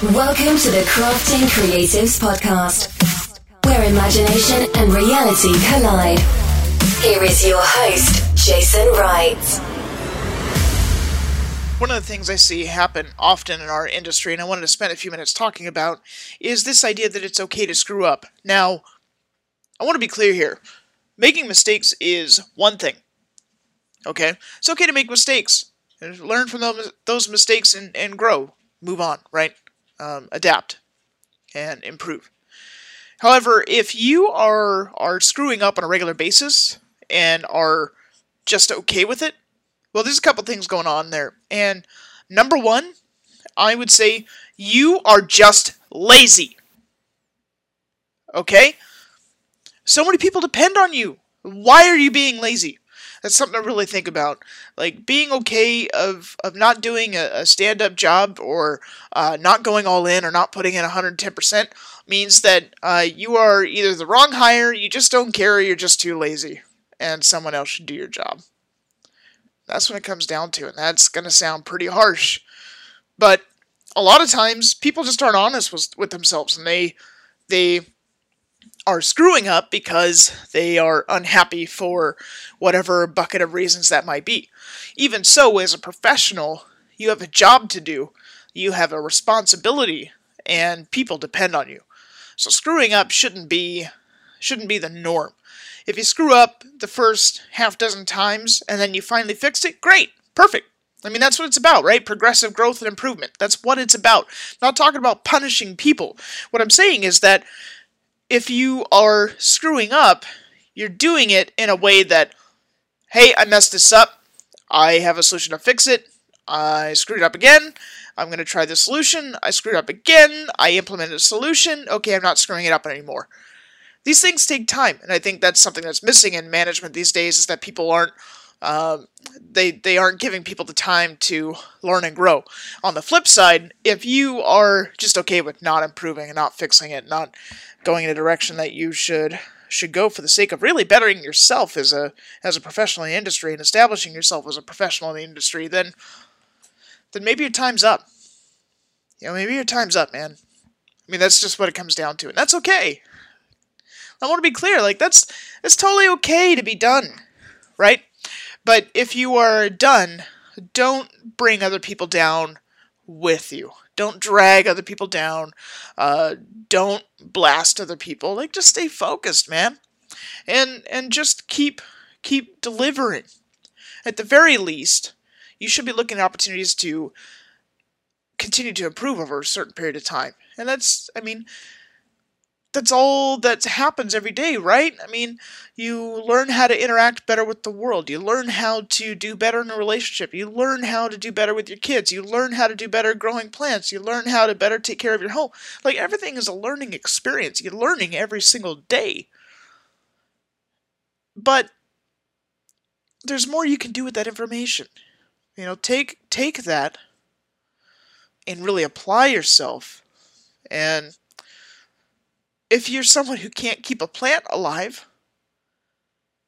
Welcome to the Crafting Creatives Podcast, where imagination and reality collide. Here is your host, Jason Wright. One of the things I see happen often in our industry, and I wanted to spend a few minutes talking about, is this idea that it's okay to screw up. Now, I want to be clear here. Making mistakes is one thing. Okay? It's okay to make mistakes. Learn from those, mistakes and, and grow. Move on, right? Um, adapt and improve. However, if you are are screwing up on a regular basis and are just okay with it, well, there's a couple things going on there. And number one, I would say you are just lazy. Okay? So many people depend on you. Why are you being lazy? That's something to really think about. Like being okay of of not doing a, a stand up job or uh, not going all in or not putting in 110% means that uh, you are either the wrong hire, you just don't care, or you're just too lazy, and someone else should do your job. That's when it comes down to, and that's to sound pretty harsh. But a lot of times, people just aren't honest with, with themselves, and they they are screwing up because they are unhappy for whatever bucket of reasons that might be. Even so, as a professional, you have a job to do, you have a responsibility, and people depend on you. So screwing up shouldn't be shouldn't be the norm. If you screw up the first half dozen times and then you finally fix it, great, perfect. I mean, that's what it's about, right? Progressive growth and improvement. That's what it's about. I'm not talking about punishing people. What I'm saying is that if you are screwing up, you're doing it in a way that, hey, I messed this up. I have a solution to fix it. I screwed up again. I'm going to try this solution. I screwed up again. I implemented a solution. Okay, I'm not screwing it up anymore. These things take time, and I think that's something that's missing in management these days is that people aren't um, they they aren't giving people the time to learn and grow. On the flip side, if you are just okay with not improving and not fixing it, not going in a direction that you should should go for the sake of really bettering yourself as a as a professional in the industry and establishing yourself as a professional in the industry, then then maybe your time's up. You know, maybe your time's up, man. I mean, that's just what it comes down to, and that's okay. I want to be clear, like that's it's totally okay to be done, right? But if you are done, don't bring other people down with you. Don't drag other people down. Uh, don't blast other people. Like just stay focused, man, and and just keep keep delivering. At the very least, you should be looking at opportunities to continue to improve over a certain period of time. And that's, I mean, that's all that happens every day, right? I mean, you learn how to interact better with the world. You learn how to do better in a relationship. You learn how to do better with your kids. You learn how to do better growing plants. You learn how to better take care of your home. Like everything is a learning experience. You're learning every single day. But there's more you can do with that information. You know, take take that and really apply yourself and if you're someone who can't keep a plant alive,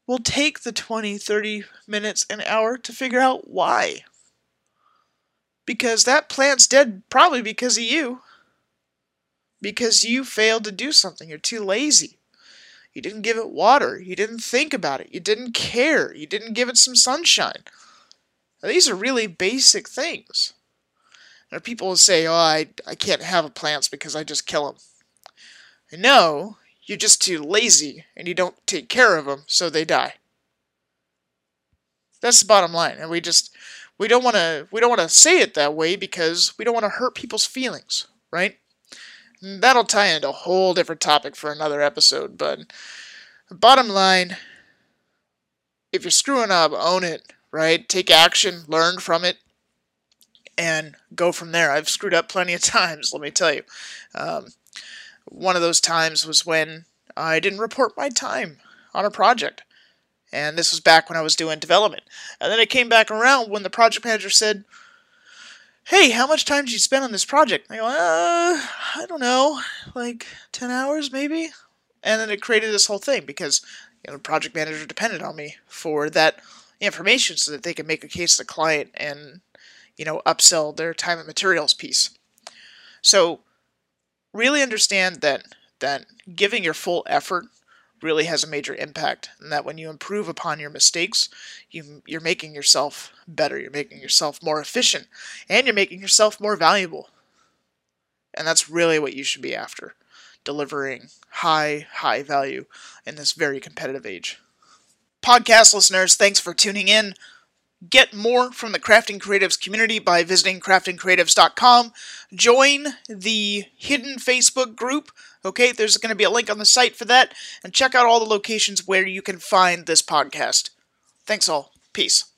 will take the 20, 30 minutes, an hour to figure out why. Because that plant's dead probably because of you. Because you failed to do something. You're too lazy. You didn't give it water. You didn't think about it. You didn't care. You didn't give it some sunshine. Now, these are really basic things. There people will say, oh, I, I can't have plants because I just kill them. No, you're just too lazy and you don't take care of them, so they die. That's the bottom line, and we just we don't want to we don't want to say it that way because we don't want to hurt people's feelings, right? And that'll tie into a whole different topic for another episode, but bottom line, if you're screwing up, own it, right? Take action, learn from it, and go from there. I've screwed up plenty of times, let me tell you. Um, one of those times was when I didn't report my time on a project. And this was back when I was doing development. And then it came back around when the project manager said, Hey, how much time did you spend on this project? I go, uh, I don't know, like 10 hours maybe? And then it created this whole thing because you know, the project manager depended on me for that information so that they could make a case to the client and, you know, upsell their time and materials piece. So really understand that that giving your full effort really has a major impact and that when you improve upon your mistakes you, you're making yourself better you're making yourself more efficient and you're making yourself more valuable. And that's really what you should be after delivering high high value in this very competitive age. Podcast listeners thanks for tuning in Get more from the Crafting Creatives community by visiting craftingcreatives.com. Join the hidden Facebook group. Okay, there's going to be a link on the site for that. And check out all the locations where you can find this podcast. Thanks all. Peace.